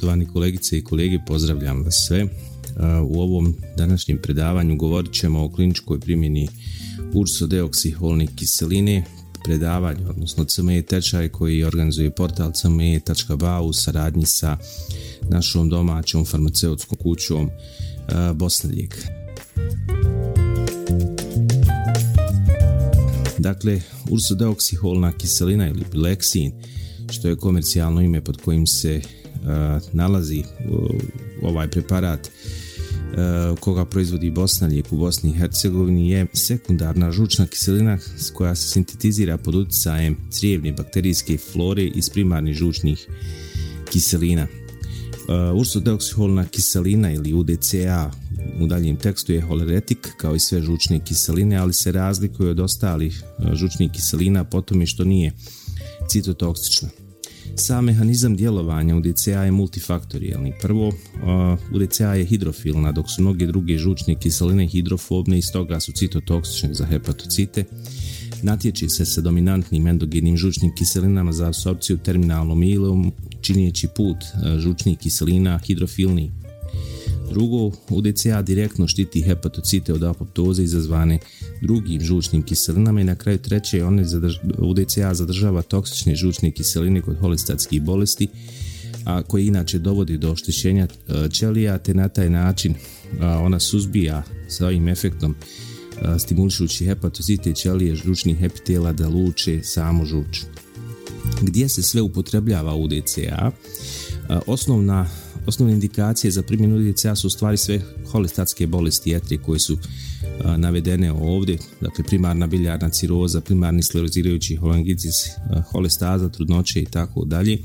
Poštovani kolegice i kolege, pozdravljam vas sve. U ovom današnjem predavanju govorit ćemo o kliničkoj primjeni ursodeoksiholne kiseline, predavanje, odnosno CME tečaj koji organizuje portal cme.ba u saradnji sa našom domaćom farmaceutskom kućom Bosna Dakle, ursodeoksiholna kiselina ili bileksin, što je komercijalno ime pod kojim se nalazi ovaj preparat koga proizvodi Bosna lijek u Bosni i Hercegovini je sekundarna žučna kiselina koja se sintetizira pod utjecajem crijevne bakterijske flore iz primarnih žučnih kiselina. Ursodeoksiholna kiselina ili UDCA u daljem tekstu je holeretik kao i sve žučne kiseline, ali se razlikuje od ostalih žučnih kiselina po tome što nije citotoksična. Sam mehanizam djelovanja UDCA je multifaktorijalni. Prvo, UDCA je hidrofilna, dok su mnoge druge žučne kiseline hidrofobne i stoga su citotoksične za hepatocite. Natječi se sa dominantnim endogenim žučnim kiselinama za apsorpciju terminalnom ilom, činjeći put žučnih kiselina hidrofilni. Drugo, UDCA direktno štiti hepatocite od apoptoze izazvane drugim žučnim kiselinama i na kraju treće one zadrž, UDCA zadržava toksične žučne kiseline kod holestatskih bolesti a koje inače dovodi do oštećenja ćelija te na taj način ona suzbija sa ovim efektom stimulišući hepatocite ćelije žučnih epitela da luče samu žuč. Gdje se sve upotrebljava UDCA? Osnovna Osnovne indikacije za primjenu UDCA su u stvari sve holestatske bolesti jetre koje su navedene ovdje, dakle primarna biljarna ciroza, primarni sklerozirajući holangitis, holestaza, trudnoće i tako dalje.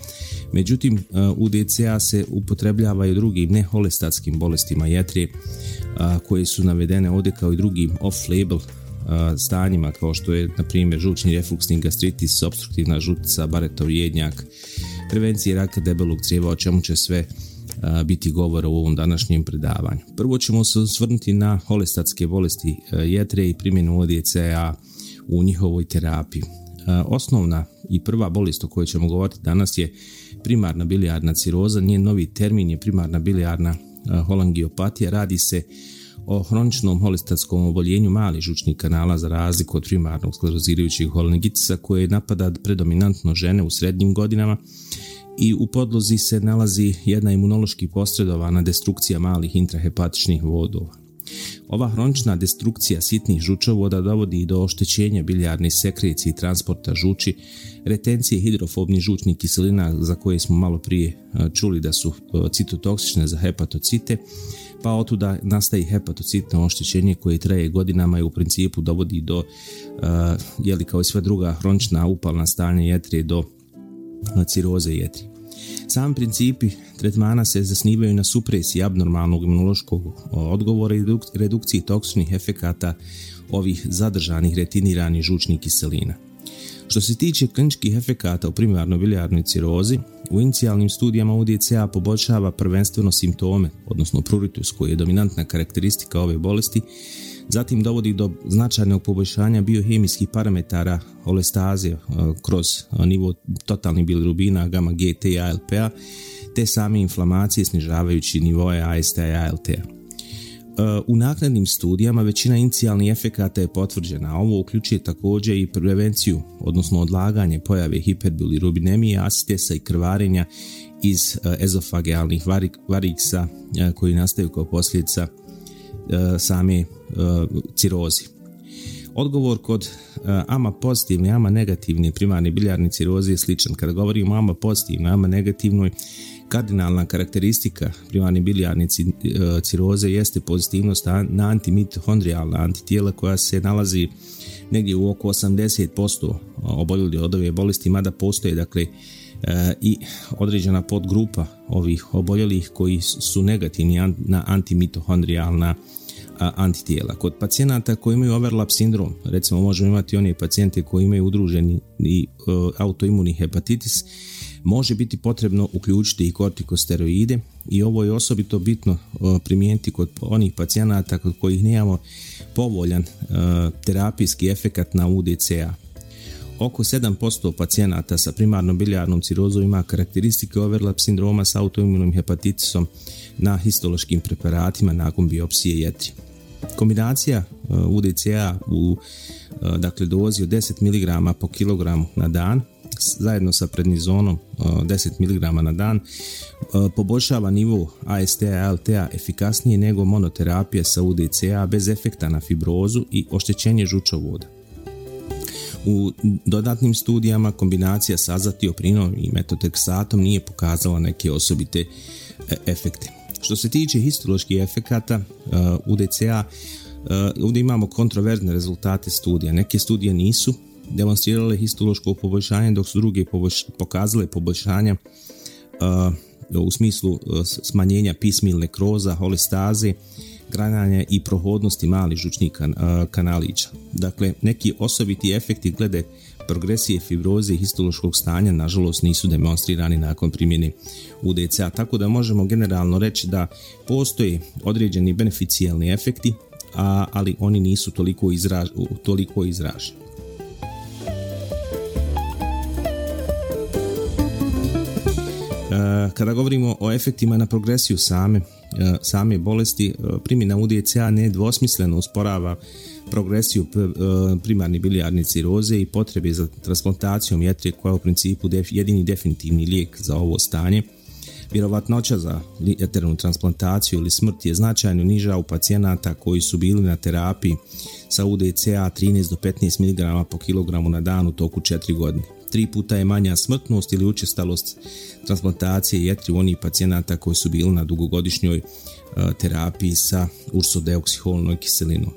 Međutim, UDCA se upotrebljava i u drugim neholestatskim bolestima jetre koje su navedene ovdje kao i drugim off-label stanjima kao što je na primjer žučni refluksni gastritis, obstruktivna žutica, baretov jednjak, prevencije raka debelog crijeva, o čemu će sve biti govora u ovom današnjem predavanju. Prvo ćemo se osvrnuti na holestatske bolesti jetre i primjenu ODCA u njihovoj terapiji. Osnovna i prva bolest o kojoj ćemo govoriti danas je primarna bilijarna ciroza, njen novi termin je primarna bilijarna holangiopatija, radi se o hroničnom holestatskom oboljenju malih žučnih kanala za razliku od primarnog sklerozirajućih holangitisa koje napada predominantno žene u srednjim godinama i u podlozi se nalazi jedna imunološki posredovana destrukcija malih intrahepatičnih vodova. Ova hronična destrukcija sitnih žučovoda dovodi do oštećenja biljarne sekrecije i transporta žuči, retencije hidrofobnih žučnih kiselina za koje smo malo prije čuli da su citotoksične za hepatocite, pa otuda nastaje hepatocitno oštećenje koje traje godinama i u principu dovodi do, jeli kao i sva druga hronična upalna stanja jetre, do ciroze jetri. Sam principi tretmana se zasnivaju na supresiji abnormalnog imunološkog odgovora i redukciji toksičnih efekata ovih zadržanih retiniranih žučnih kiselina. Što se tiče kliničkih efekata u primarnoj bilijarnoj cirozi, u inicijalnim studijama UDCA poboljšava prvenstveno simptome, odnosno pruritus koji je dominantna karakteristika ove bolesti, Zatim dovodi do značajnog poboljšanja biohemijskih parametara holestaze e, kroz nivo totalnih bilirubina, gamma GT i ALP-a, te same inflamacije snižavajući nivoje AST i ALT-a. E, u naknadnim studijama većina inicijalnih efekata je potvrđena, a ovo uključuje također i prevenciju, odnosno odlaganje pojave hiperbilirubinemije, asitesa i krvarenja iz e, ezofagealnih variksa koji nastaju kao posljedica same cirozi. Odgovor kod ama pozitivne, ama negativne primarne biljarne ciroze je sličan. Kada govorimo ama pozitivnoj, ama negativnoj, kardinalna karakteristika primarne biljarne ciroze jeste pozitivnost na antimitohondrijalna antitijela koja se nalazi negdje u oko 80% oboljeli od ove bolesti, mada postoje dakle i određena podgrupa ovih oboljelih koji su negativni na antimitohondrijalna antitijela. Kod pacijenata koji imaju overlap sindrom, recimo možemo imati one pacijente koji imaju udruženi i autoimuni hepatitis, može biti potrebno uključiti i kortikosteroide i ovo je osobito bitno primijeniti kod onih pacijenata kod kojih nemamo povoljan terapijski efekat na UDCA. Oko 7% pacijenata sa primarnom biljarnom cirozom ima karakteristike overlap sindroma sa autoimunom hepatitisom na histološkim preparatima nakon biopsije jetri. Kombinacija UDCA u dakle, dozi od 10 mg po kilogramu na dan zajedno sa prednizonom 10 mg na dan poboljšava nivo AST-a i ALT-a efikasnije nego monoterapija sa UDCA bez efekta na fibrozu i oštećenje žučovoda. U dodatnim studijama kombinacija sa azatioprinom i metoteksatom nije pokazala neke osobite e, efekte. Što se tiče histoloških efekata UDCA, ovdje imamo kontroverzne rezultate studija. Neke studije nisu demonstrirale histološko poboljšanje, dok su druge pokazale poboljšanja u smislu smanjenja pismil nekroza, holestaze, grananja i prohodnosti malih žučnih kanalića. Dakle, neki osobiti efekti glede progresije fibroze i histološkog stanja nažalost nisu demonstrirani nakon primjene UDCA, tako da možemo generalno reći da postoje određeni beneficijalni efekti, a, ali oni nisu toliko, izraž, toliko izraženi. Kada govorimo o efektima na progresiju same, same bolesti, primjena UDCA nedvosmisleno usporava progresiju primarne bilijarne ciroze i potrebe za transplantacijom jetre koja je u principu jedini definitivni lijek za ovo stanje. Vjerovatnoća za jeternu transplantaciju ili smrt je značajno niža u pacijenata koji su bili na terapiji sa UDCA 13 do 15 mg po kilogramu na dan u toku 4 godine. Tri puta je manja smrtnost ili učestalost transplantacije jetri u onih pacijenata koji su bili na dugogodišnjoj terapiji sa ursodeoksiholnom kiselinom.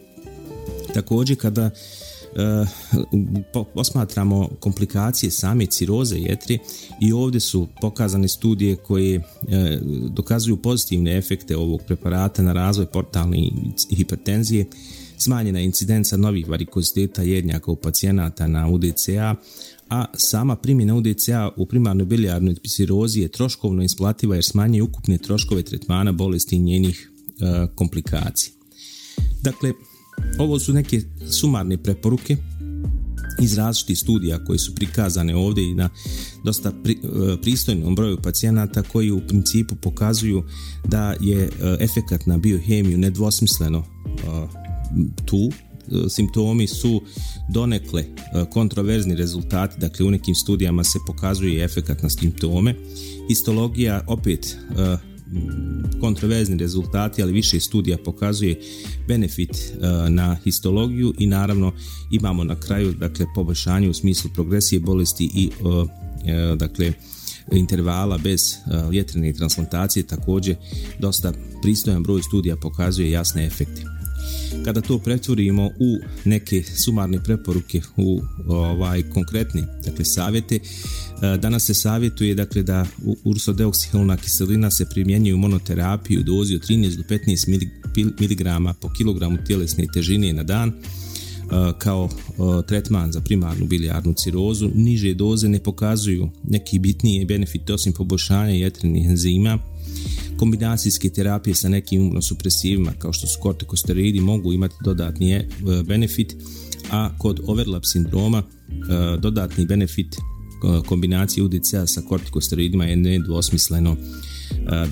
Također kada posmatramo komplikacije same ciroze jetri i ovdje su pokazane studije koje dokazuju pozitivne efekte ovog preparata na razvoj portalne hipertenzije, smanjena incidenca novih varikoziteta jednjaka u pacijenata na UDCA, a sama primjena UDCA u primarnoj bilijarnoj cirozi je troškovno isplativa jer smanjuje ukupne troškove tretmana bolesti i njenih komplikacija. Dakle, ovo su neke sumarne preporuke iz različitih studija koji su prikazane ovdje i na dosta pri, pristojnom broju pacijenata koji u principu pokazuju da je efekat na biohemiju nedvosmisleno tu simptomi su donekle kontroverzni rezultati, dakle u nekim studijama se pokazuje efekat na simptome. Histologija opet kontroverzni rezultati, ali više studija pokazuje benefit na histologiju i naravno imamo na kraju dakle poboljšanje u smislu progresije bolesti i dakle intervala bez ljetrene transplantacije također dosta pristojan broj studija pokazuje jasne efekte. Kada to pretvorimo u neke sumarne preporuke u ovaj konkretne dakle savjete e, danas se savjetuje dakle da ursodeoksihelna kiselina se primjenjuje u monoterapiju u dozi od 13 do 15 mg po kilogramu tjelesne težine na dan e, kao e, tretman za primarnu bilijarnu cirozu. Niže doze ne pokazuju neki bitnije benefite osim poboljšanja jetrenih enzima Kombinacijske terapije sa nekim imunosupresivima kao što su kortikosteroidi mogu imati dodatni e, benefit, a kod overlap sindroma e, dodatni benefit e, kombinacije UDCA sa kortikosteroidima je nedvosmisleno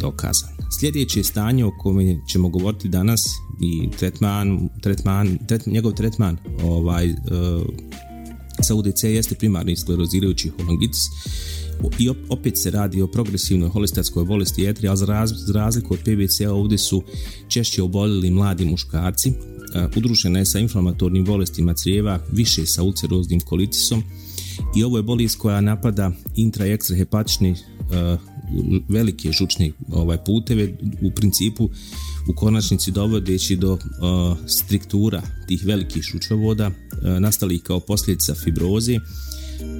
dokazan. Sljedeće stanje o kojem ćemo govoriti danas i tretman, tretman, njegov tretman ovaj, sa UDC jeste primarni sklerozirajući holongitis i opet se radi o progresivnoj holestatskoj bolesti jetri, ali za, razliku od PBC-a ovdje su češće oboljeli mladi muškarci, udružena je sa inflamatornim bolestima crijeva, više sa ulceroznim kolitisom. I ovo je bolest koja napada intra i ekstrahepatične velike žučne ovaj, puteve, u principu u konačnici dovodeći do struktura tih velikih žučovoda nastalih kao posljedica fibroze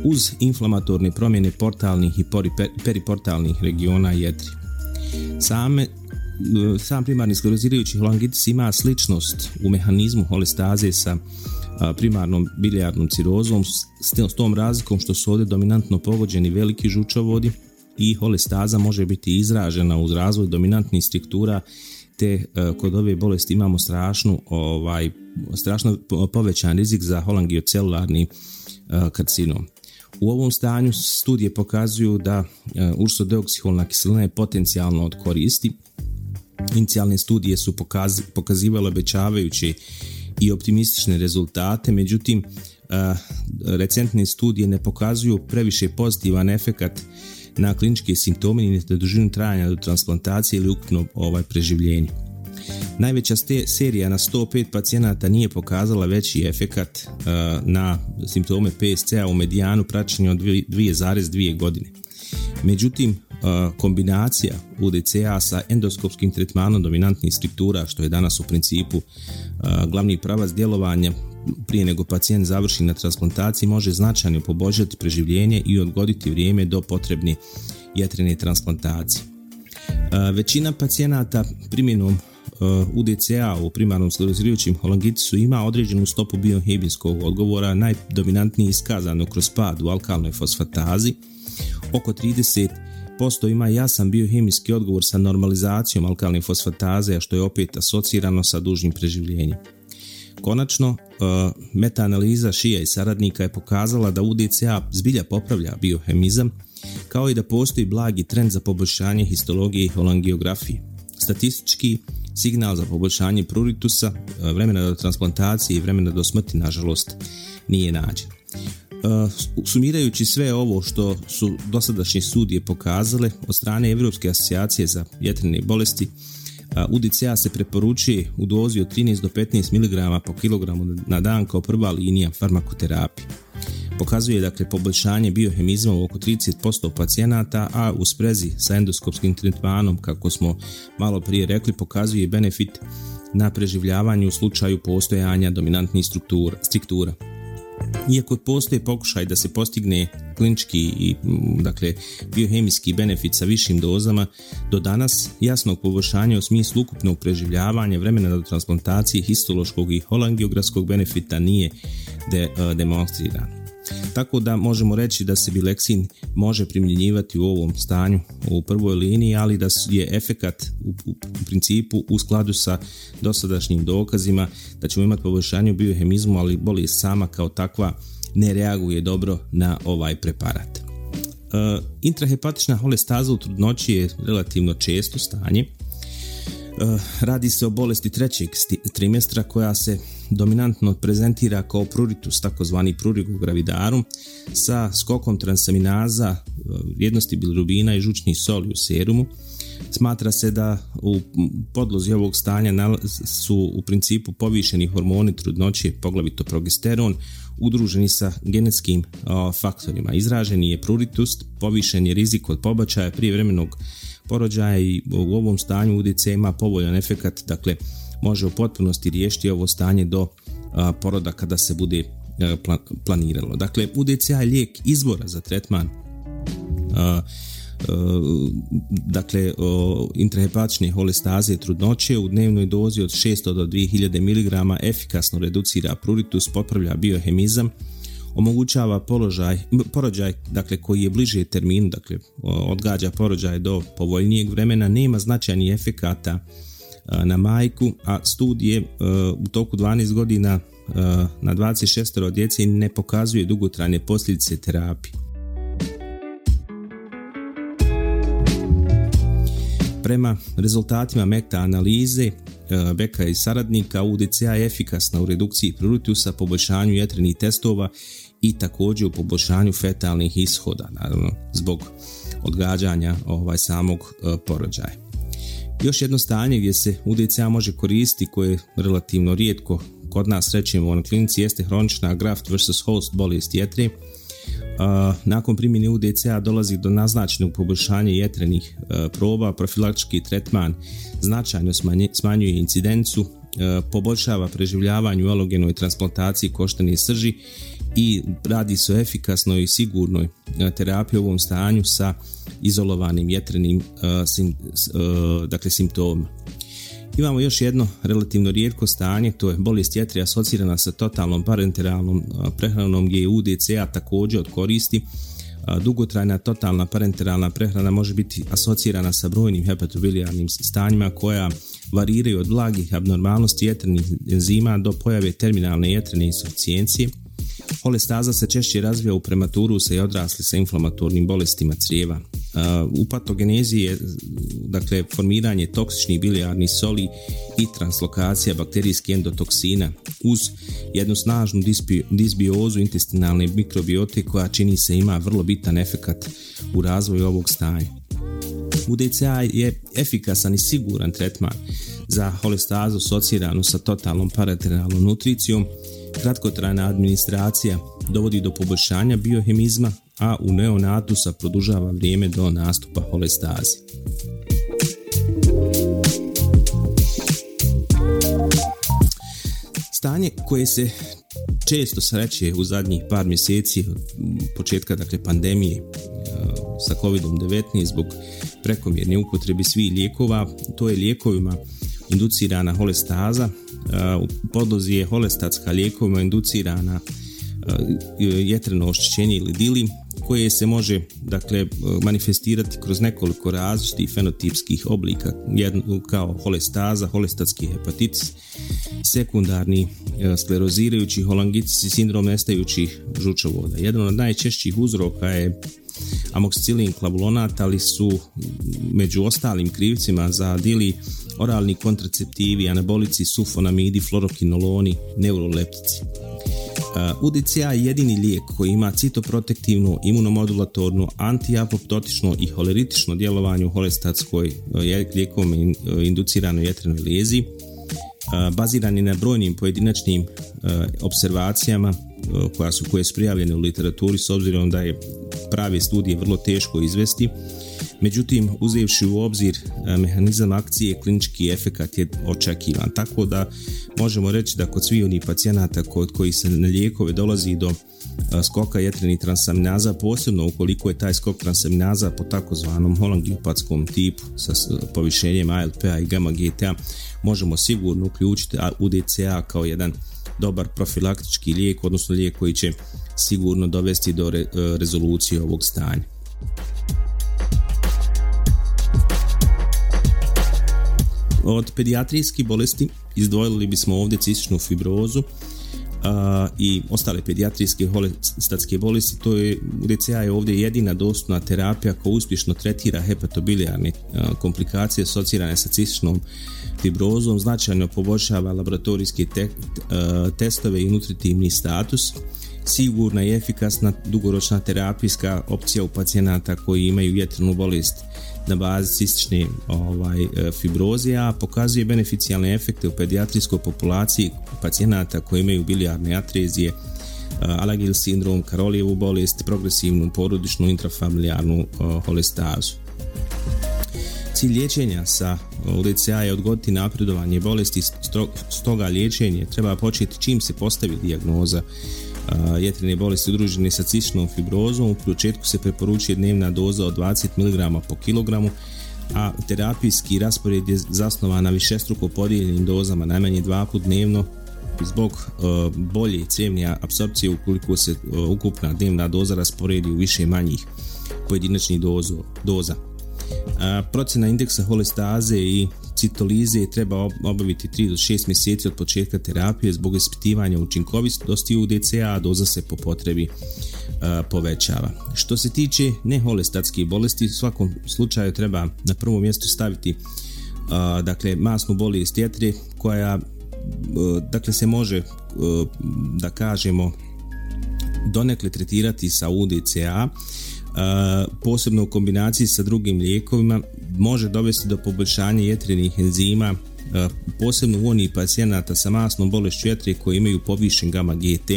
uz inflamatorne promjene portalnih i periportalnih regiona jetri. Same sam primarni sklerozirajući holangitis ima sličnost u mehanizmu holestaze sa primarnom bilijarnom cirozom s tom razlikom što su ovdje dominantno pogođeni veliki žučovodi i holestaza može biti izražena uz razvoj dominantnih struktura te kod ove bolesti imamo strašnu ovaj strašno povećan rizik za holangiocelularni karcinom. U ovom stanju studije pokazuju da ursodeoksiholna kiselina je potencijalno od koristi. Inicijalne studije su pokazivale obećavajuće i optimistične rezultate, međutim recentne studije ne pokazuju previše pozitivan efekat na kliničke simptome i na dužinu trajanja do transplantacije ili ukupno ovaj preživljenje. Najveća serija na 105 pacijenata nije pokazala veći efekat na simptome PSC-a u medijanu praćenja od 2,2 godine. Međutim, kombinacija UDCA sa endoskopskim tretmanom dominantnih struktura, što je danas u principu glavni pravac djelovanja prije nego pacijent završi na transplantaciji, može značajno poboljšati preživljenje i odgoditi vrijeme do potrebne jetrene transplantacije. Većina pacijenata primjenom UDCA u primarnom sklerozirajućim holangitisu ima određenu stopu biohemijskog odgovora, najdominantniji iskazano kroz pad u alkalnoj fosfatazi, oko 30 posto ima jasan biohemijski odgovor sa normalizacijom alkalne fosfataze, a što je opet asocirano sa dužnim preživljenjem. Konačno, metaanaliza šija i saradnika je pokazala da UDCA zbilja popravlja biohemizam, kao i da postoji blagi trend za poboljšanje histologije i holangiografije. Statistički, signal za poboljšanje pruritusa, vremena do transplantacije i vremena do smrti, nažalost, nije nađen. Sumirajući sve ovo što su dosadašnje studije pokazale od strane Europske asocijacije za jetrene bolesti, UDCA se preporučuje u dozi od 13 do 15 mg po kilogramu na dan kao prva linija farmakoterapije. Pokazuje dakle poboljšanje biohemizma u oko 30% pacijenata, a u sprezi sa endoskopskim tretmanom, kako smo malo prije rekli, pokazuje benefit na preživljavanju u slučaju postojanja dominantnih struktura. Iako postoji pokušaj da se postigne klinički i dakle biohemijski benefit sa višim dozama, do danas jasnog poboljšanja u smislu ukupnog preživljavanja, vremena do transplantacije, histološkog i holangiografskog benefita nije de, demonstriran. Tako da možemo reći da se bileksin može primjenjivati u ovom stanju u prvoj liniji, ali da je efekat u, principu u skladu sa dosadašnjim dokazima da ćemo imati poboljšanje u biohemizmu, ali bolest sama kao takva ne reaguje dobro na ovaj preparat. E, intrahepatična holestaza u trudnoći je relativno često stanje radi se o bolesti trećeg trimestra koja se dominantno prezentira kao pruritus, takozvani prurigo gravidarum, sa skokom transaminaza, vrijednosti bilirubina i žučnih soli u serumu. Smatra se da u podlozi ovog stanja su u principu povišeni hormoni trudnoće, poglavito progesteron, udruženi sa genetskim faktorima. Izraženi je pruritus, povišen je rizik od pobačaja privremenog porođaja i u ovom stanju UDC ima povoljan efekat, dakle može u potpunosti riješiti ovo stanje do poroda kada se bude planiralo. Dakle, UDCA je lijek izbora za tretman dakle intrahepatične holestaze trudnoće u dnevnoj dozi od 600 do 2000 mg efikasno reducira pruritus, popravlja biohemizam, omogućava položaj, porođaj dakle, koji je bliže terminu, dakle odgađa porođaj do povoljnijeg vremena, nema značajnih efekata na majku, a studije u toku 12 godina na 26 djece ne pokazuje dugotrajne posljedice terapije. Prema rezultatima meta analize Beka i saradnika UDCA je efikasna u redukciji pruritusa, poboljšanju jetrenih testova i također u poboljšanju fetalnih ishoda, naravno zbog odgađanja ovaj samog e, porođaja. Još jedno stanje gdje se UDCA može koristiti koje je relativno rijetko kod nas rećemo u klinici jeste hronična graft versus host bolest jetre. nakon primjene UDCA dolazi do naznačenog poboljšanja jetrenih e, proba, profilaktički tretman značajno smanjuje incidencu poboljšava preživljavanje u alogenoj transplantaciji koštane srži i radi se o efikasnoj i sigurnoj terapiji u ovom stanju sa izolovanim jetrenim dakle, simptomima. Imamo još jedno relativno rijetko stanje, to je bolest jetre asocirana sa totalnom parenteralnom prehranom gdje je UDCA također od koristi. Dugotrajna totalna parenteralna prehrana može biti asocirana sa brojnim hepatobilijarnim stanjima koja variraju od blagih abnormalnosti jetrenih enzima do pojave terminalne jetrene insuficijencije. Holestaza se češće razvija u prematuru i odrasli sa inflamatornim bolestima crijeva. U patogenezi je dakle, formiranje toksičnih bilijarnih soli i translokacija bakterijskih endotoksina uz jednu snažnu disbiozu intestinalne mikrobiote koja čini se ima vrlo bitan efekat u razvoju ovog stanja. UDCA je efikasan i siguran tretman za holestazu asociranu sa totalnom parateralnom nutricijom, kratkotrajna administracija dovodi do poboljšanja biohemizma, a u neonatusa produžava vrijeme do nastupa holestazi. Stanje koje se često sreće u zadnjih par mjeseci početka dakle pandemije sa COVID-19 zbog prekomjerne upotrebe svih lijekova, to je lijekovima inducirana holestaza, u podlozi je holestatska lijekovima inducirana jetreno oštećenje ili dili koje se može dakle manifestirati kroz nekoliko različitih fenotipskih oblika jedno kao holestaza, holestatski hepatitis, sekundarni sklerozirajući holangitis i sindrom nestajućih žučovoda. Jedan od najčešćih uzroka je amoxicillin klavulonat, ali su među ostalim krivcima za dili oralni kontraceptivi, anabolici, sufonamidi, fluorokinoloni, neuroleptici. UDCA je jedini lijek koji ima citoprotektivnu, imunomodulatornu, antiapoptotično i holeritično djelovanje u holestatskoj lijekom induciranoj jetrenoj lezi. Baziran je na brojnim pojedinačnim observacijama koja su, koje su prijavljene u literaturi s obzirom da je prave studije vrlo teško izvesti. Međutim, uzevši u obzir mehanizam akcije, klinički efekat je očekivan. Tako da možemo reći da kod svih onih pacijenata kod koji se na lijekove dolazi do skoka jetrenih transaminaza, posebno ukoliko je taj skok transaminaza po takozvanom holangiopatskom tipu sa povišenjem ALP-a i gamma GTA, možemo sigurno uključiti UDCA kao jedan dobar profilaktički lijek, odnosno lijek koji će sigurno dovesti do rezolucije ovog stanja. Od pedijatrijskih bolesti izdvojili bismo ovdje cističnu fibrozu i ostale pedijatrijske holestatske bolesti. To je, UDCA je ovdje jedina dostupna terapija koja uspješno tretira hepatobilijarne komplikacije asocirane sa cističnom fibrozom, značajno poboljšava laboratorijske testove i nutritivni status, sigurna i efikasna dugoročna terapijska opcija u pacijenata koji imaju jetrnu bolest na bazi cistične ovaj, e, fibroze, a pokazuje beneficijalne efekte u pedijatrijskoj populaciji pacijenata koji imaju bilijarne atrezije, e, Alagil sindrom, Karolijevu bolest, progresivnu porodičnu intrafamilijarnu e, holestazu. Cilj liječenja sa UDCA je odgoditi napredovanje bolesti, stoga liječenje treba početi čim se postavi dijagnoza jetrene bolesti udružene sa cističnom fibrozom. U početku se preporučuje dnevna doza od 20 mg po kilogramu, a terapijski raspored je zasnovan na višestruko podijeljenim dozama najmanje dva put dnevno zbog bolje cjevne apsorpcije ukoliko se ukupna dnevna doza rasporedi u više manjih pojedinačnih doza. procjena indeksa holestaze i citolize treba obaviti 3 do 6 mjeseci od početka terapije zbog ispitivanja učinkovitosti UDCA, a doza se po potrebi povećava. Što se tiče neholestatskih bolesti, u svakom slučaju treba na prvo mjesto staviti dakle masnu bolest jetre koja dakle se može da kažemo donekle tretirati sa UDCA posebno u kombinaciji sa drugim lijekovima može dovesti do poboljšanja jetrenih enzima posebno u onih pacijenata sa masnom bolešću jetre koji imaju povišen gamma GT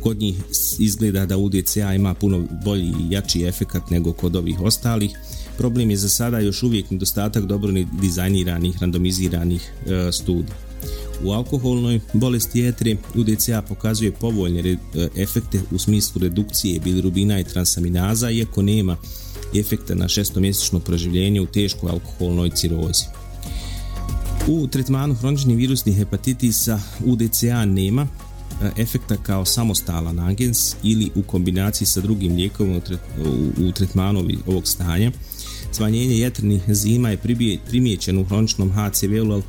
kod njih izgleda da UDCA ima puno bolji i jači efekat nego kod ovih ostalih. Problem je za sada još uvijek nedostatak dobro dizajniranih randomiziranih studija. U alkoholnoj bolesti jetre UDCA pokazuje povoljne efekte u smislu redukcije bilirubina i transaminaza, iako nema efekta na šestomjesečno proživljenje u teškoj alkoholnoj cirozi. U tretmanu hroničnih virusnih hepatitisa UDCA nema efekta kao samostalan agens ili u kombinaciji sa drugim lijekovima u tretmanu ovog stanja. Smanjenje jetrenih enzima je primijećeno u hroničnom HCV-u, ali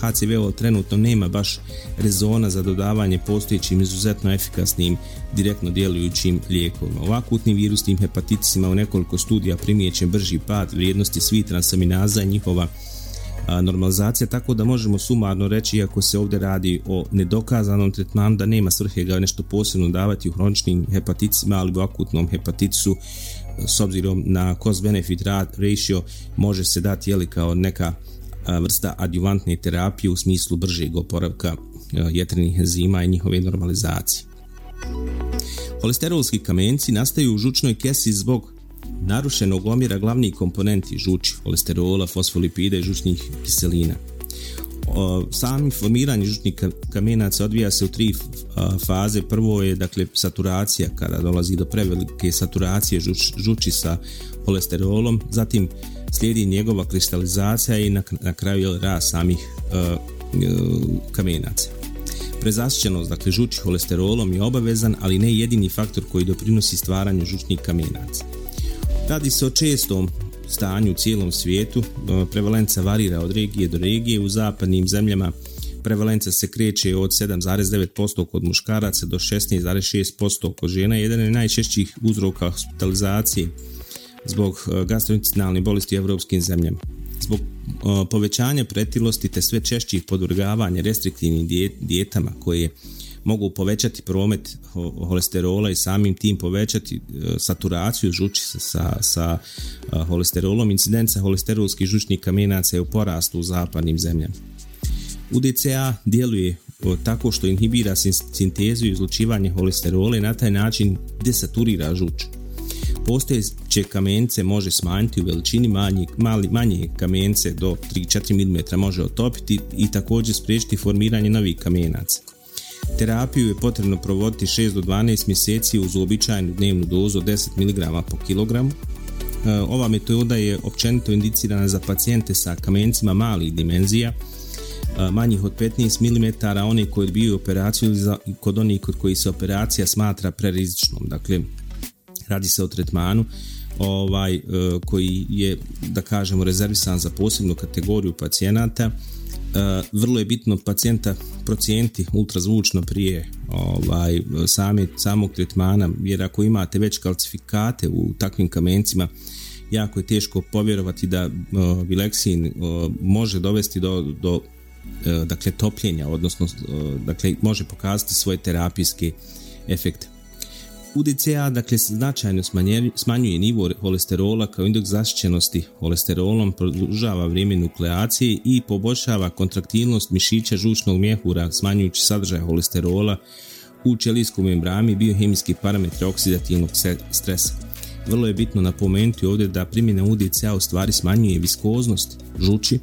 HCV-u trenutno nema baš rezona za dodavanje postojećim izuzetno efikasnim direktno djelujućim lijekovima. U akutnim virusnim hepatitisima u nekoliko studija primijećen brži pad vrijednosti svih transaminaza i njihova normalizacija, tako da možemo sumarno reći, iako se ovdje radi o nedokazanom tretmanu, da nema svrhe ga nešto posebno davati u hroničnim hepatitisima, ali u akutnom hepatitisu s obzirom na cost-benefit ratio može se dati jeli kao neka vrsta adjuvantne terapije u smislu bržeg oporavka jetrenih enzima i njihove normalizacije. Holesterolski kamenci nastaju u žučnoj kesi zbog narušenog omjera glavnih komponenti žuči, holesterola, fosfolipida i žučnih kiselina. Sami formiranje žučnih kamenaca odvija se u tri faze. Prvo je dakle saturacija kada dolazi do prevelike saturacije žuči sa holesterolom, zatim slijedi njegova kristalizacija i na, na kraju rast samih kamenaca. Prezasićenost dakle žuči holesterolom je obavezan, ali ne jedini faktor koji doprinosi stvaranju žučnih kamenaca. Radi se o čestom stanju u cijelom svijetu, prevalenca varira od regije do regije, u zapadnim zemljama prevalenca se kreće od 7,9% kod muškaraca do 16,6% kod žena, jedan je najčešćih uzroka hospitalizacije zbog gastrointestinalnih bolesti u evropskim zemljama. Zbog povećanja pretilosti te sve češćih podvrgavanja restriktivnim dijetama koje mogu povećati promet holesterola i samim tim povećati e, saturaciju žuči sa, sa holesterolom. Incidenca holesterolskih žučnih kamenaca je u porastu u zapadnim zemljama. UDCA djeluje tako što inhibira sintezu i izlučivanje holesterola i na taj način desaturira žuč. Postojeće kamence može smanjiti u veličini, manje, mali, manje kamence do 3-4 mm može otopiti i također spriječiti formiranje novih kamenaca. Terapiju je potrebno provoditi 6 do 12 mjeseci uz uobičajenu dnevnu dozu od 10 mg po kilogramu. E, ova metoda je općenito indicirana za pacijente sa kamencima malih dimenzija, e, manjih od 15 mm, a oni koji odbiju operaciju ili kod onih kod koji se operacija smatra prerizičnom. Dakle, radi se o tretmanu ovaj, e, koji je, da kažemo, rezervisan za posebnu kategoriju pacijenata vrlo je bitno pacijenta procijenti ultrazvučno prije ovaj, same, samog tretmana, jer ako imate već kalcifikate u takvim kamencima, jako je teško povjerovati da bileksin može dovesti do, do e, dakle topljenja, odnosno dakle može pokazati svoje terapijske efekte. UDCA dakle značajno smanjuje nivo holesterola kao indeks zaštićenosti holesterolom, produžava vrijeme nukleacije i poboljšava kontraktilnost mišića žučnog mjehura smanjujući sadržaj holesterola u čelijskom membrami biohemijski parametri oksidativnog stresa. Vrlo je bitno napomenuti ovdje da primjena UDCA u stvari smanjuje viskoznost žuči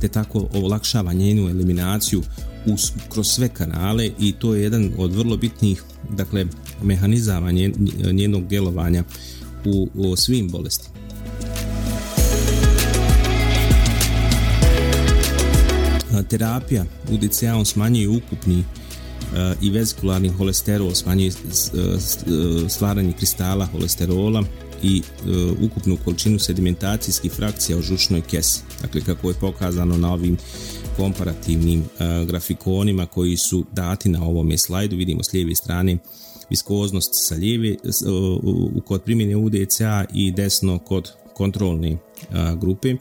te tako olakšava njenu eliminaciju kroz sve kanale i to je jedan od vrlo bitnih dakle, mehanizama njenog djelovanja u, u svim bolestima. Terapija UDCA-om smanjuje ukupni i vezikularni holesterol, smanjuje stvaranje kristala holesterola i ukupnu količinu sedimentacijskih frakcija u žučnoj kesi. Dakle, kako je pokazano na ovim komparativnim grafikonima koji su dati na ovome slajdu, vidimo s lijeve strane viskoznost sa lijeve kod primjene UDCA i desno kod kontrolne grupe.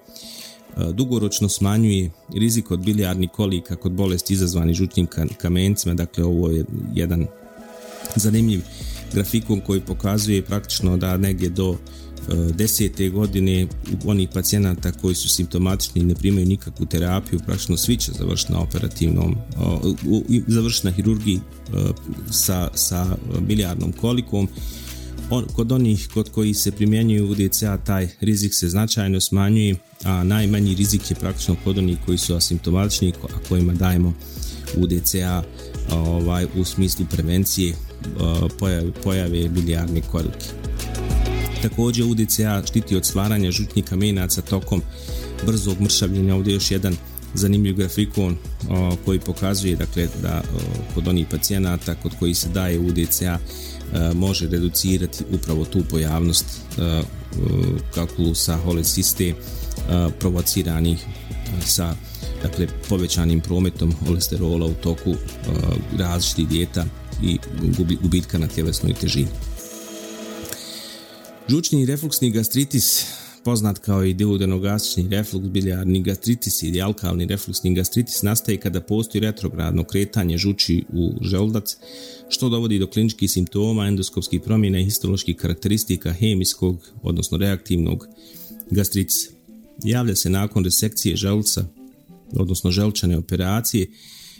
Dugoročno smanjuje rizik od bilijarnih kolika kod bolesti izazvani žutnim kamencima, dakle ovo je jedan zanimljiv grafikon koji pokazuje praktično da negdje do desete godine onih pacijenata koji su simptomatični i ne primaju nikakvu terapiju, praktično svi će završiti na operativnom, završiti na hirurgiji sa, sa milijardnom kolikom. On, kod onih kod koji se primjenjuju UDCA taj rizik se značajno smanjuje, a najmanji rizik je praktično kod onih koji su asimptomatični, a kojima dajemo UDCA ovaj, u smislu prevencije pojave, pojave bilijarne koruke. Također UDCA štiti od stvaranja žutnih kamenaca tokom brzog mršavljenja. Ovdje je još jedan zanimljiv grafikon koji pokazuje dakle, da kod onih pacijenata kod koji se daje UDCA može reducirati upravo tu pojavnost kalkulusa holeciste provociranih sa dakle, povećanim prometom holesterola u toku različitih dijeta i gubitka na tjelesnoj težini. Žučni refluksni gastritis poznat kao i duodenogastrični refluks, bilijarni gastritis ili alkalni refluksni gastritis nastaje kada postoji retrogradno kretanje žuči u želudac, što dovodi do kliničkih simptoma, endoskopskih promjena i histoloških karakteristika hemijskog, odnosno reaktivnog gastritisa. Javlja se nakon resekcije želuca, odnosno želčane operacije,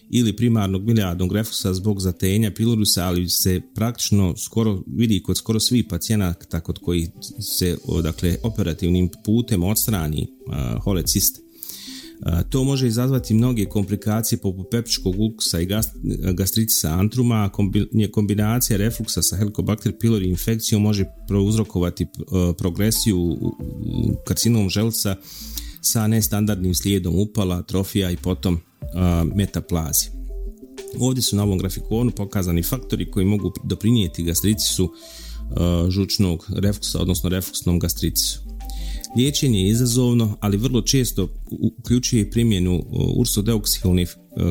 ili primarnog bilijarnog refluksa zbog zatenja pilorusa, ali se praktično skoro vidi kod skoro svih pacijenata kod koji se dakle, operativnim putem odstrani holecist. To može izazvati mnoge komplikacije poput peptičkog ulkusa i gast, gastritisa antruma, kombinacija refluksa sa Helicobacter pylori infekcijom može prouzrokovati progresiju karcinom želca sa nestandardnim slijedom upala, trofija i potom metaplazi. Ovdje su na ovom grafikonu pokazani faktori koji mogu doprinijeti gastritisu žučnog refluksa, odnosno refluksnom gastritisu. Liječenje je izazovno, ali vrlo često uključuje primjenu ursodeoksihilne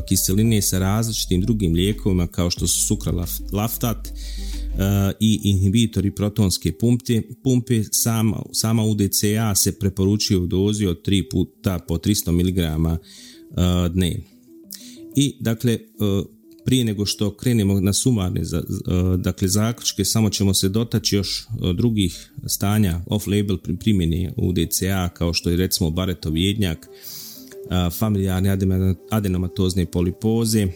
kiseline sa različitim drugim lijekovima kao što su sukralaftat i inhibitori protonske pumpe. pumpe sama, sama UDCA se preporučuje u dozi od 3 puta po 300 mg dnevno. I dakle, prije nego što krenemo na sumarne dakle, zaključke, samo ćemo se dotaći još drugih stanja off-label primjene u DCA, kao što je recimo Baretov jednjak, familijarne adenomatozne polipoze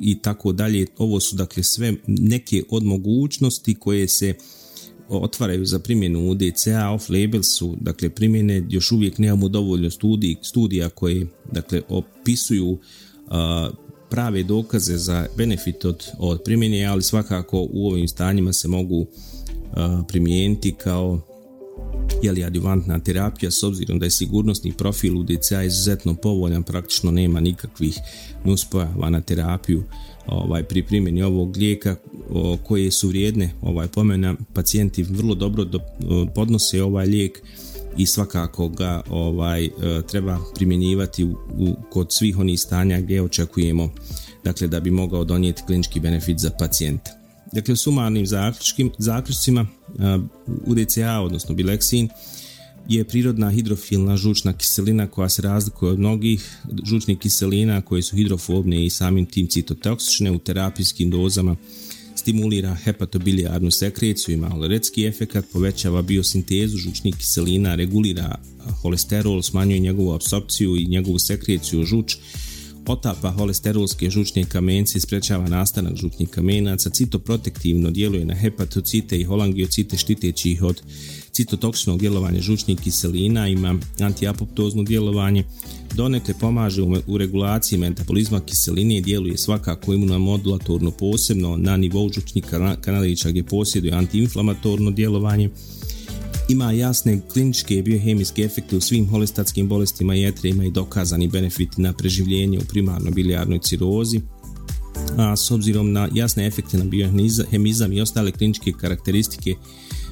i tako dalje. Ovo su dakle sve neke od mogućnosti koje se otvaraju za primjenu UDCA off-label su dakle primjene još uvijek nemamo dovoljno studij, studija koje dakle opisuju uh, prave dokaze za benefit od, od primjene, ali svakako u ovim stanjima se mogu uh, primijeniti kao jeli adjuvantna terapija s obzirom da je sigurnosni profil UDCA izuzetno povoljan, praktično nema nikakvih nuspojava na terapiju ovaj pri primjeni ovog lijeka koje su vrijedne ovaj pomena pacijenti vrlo dobro do, podnose ovaj lijek i svakako ga ovaj e, treba primjenjivati u, u, kod svih onih stanja gdje očekujemo dakle da bi mogao donijeti klinički benefit za pacijenta. Dakle, u sumarnim zaključcima UDCA, odnosno bileksin, je prirodna hidrofilna žučna kiselina koja se razlikuje od mnogih žučnih kiselina koje su hidrofobne i samim tim citotoksične u terapijskim dozama stimulira hepatobilijarnu sekreciju, ima aloretski efekat, povećava biosintezu žučnih kiselina, regulira holesterol, smanjuje njegovu apsorpciju i njegovu sekreciju žuč, otapa holesterolske žučne kamence i sprečava nastanak žučnih kamenaca, citoprotektivno djeluje na hepatocite i holangiocite štiteći ih od citotoksičnog djelovanja žučnih kiselina, ima antiapoptozno djelovanje, donekle pomaže u regulaciji metabolizma kiseline i djeluje svakako imunomodulatorno posebno na nivou žučnih kanalića gdje posjeduje antiinflamatorno djelovanje, ima jasne kliničke biohemijske efekte u svim holestatskim bolestima jetre, ima i dokazani benefiti na preživljenje u primarno bilijarnoj cirozi, a s obzirom na jasne efekte na biohemizam i ostale kliničke karakteristike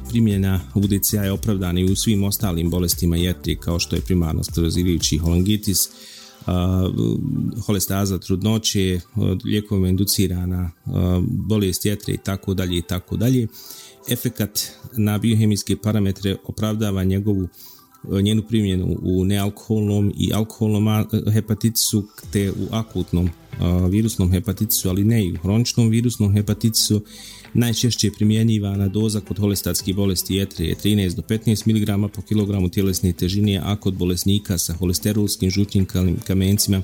primjena UDCA je opravdana i u svim ostalim bolestima jetre kao što je primarno sklerozirajući holangitis, holestaza trudnoće, lijekovima inducirana bolest jetre i tako dalje i tako dalje. Efekat na biohemijske parametre opravdava njegovu njenu primjenu u nealkoholnom i alkoholnom hepatitisu te u akutnom virusnom hepatitisu, ali ne i u hroničnom virusnom hepatitisu. Najčešće je primjenjivana doza kod holestatskih bolesti jetre je 13 do 15 mg po kilogramu tjelesne težine, a kod bolesnika sa holesterolskim žutnim kamencima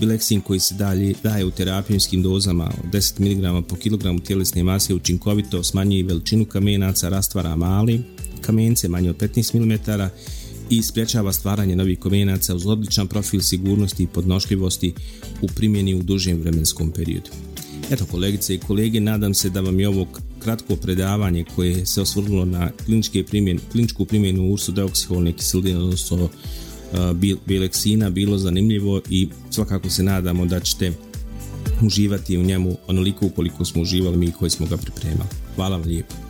Bileksin koji se dalje daje u terapijskim dozama od 10 mg po kilogramu tjelesne mase učinkovito smanjuje veličinu kamenaca, rastvara mali kamence manje od 15 mm i sprječava stvaranje novih komenaca uz odličan profil sigurnosti i podnošljivosti u primjeni u dužem vremenskom periodu. Eto kolegice i kolege, nadam se da vam je ovo kratko predavanje koje se osvrnulo na primjen, kliničku primjenu ursodeoksiholne kiseline, odnosno bileksina, bilo zanimljivo i svakako se nadamo da ćete uživati u njemu onoliko koliko smo uživali mi koji smo ga pripremali. Hvala vam lijepo.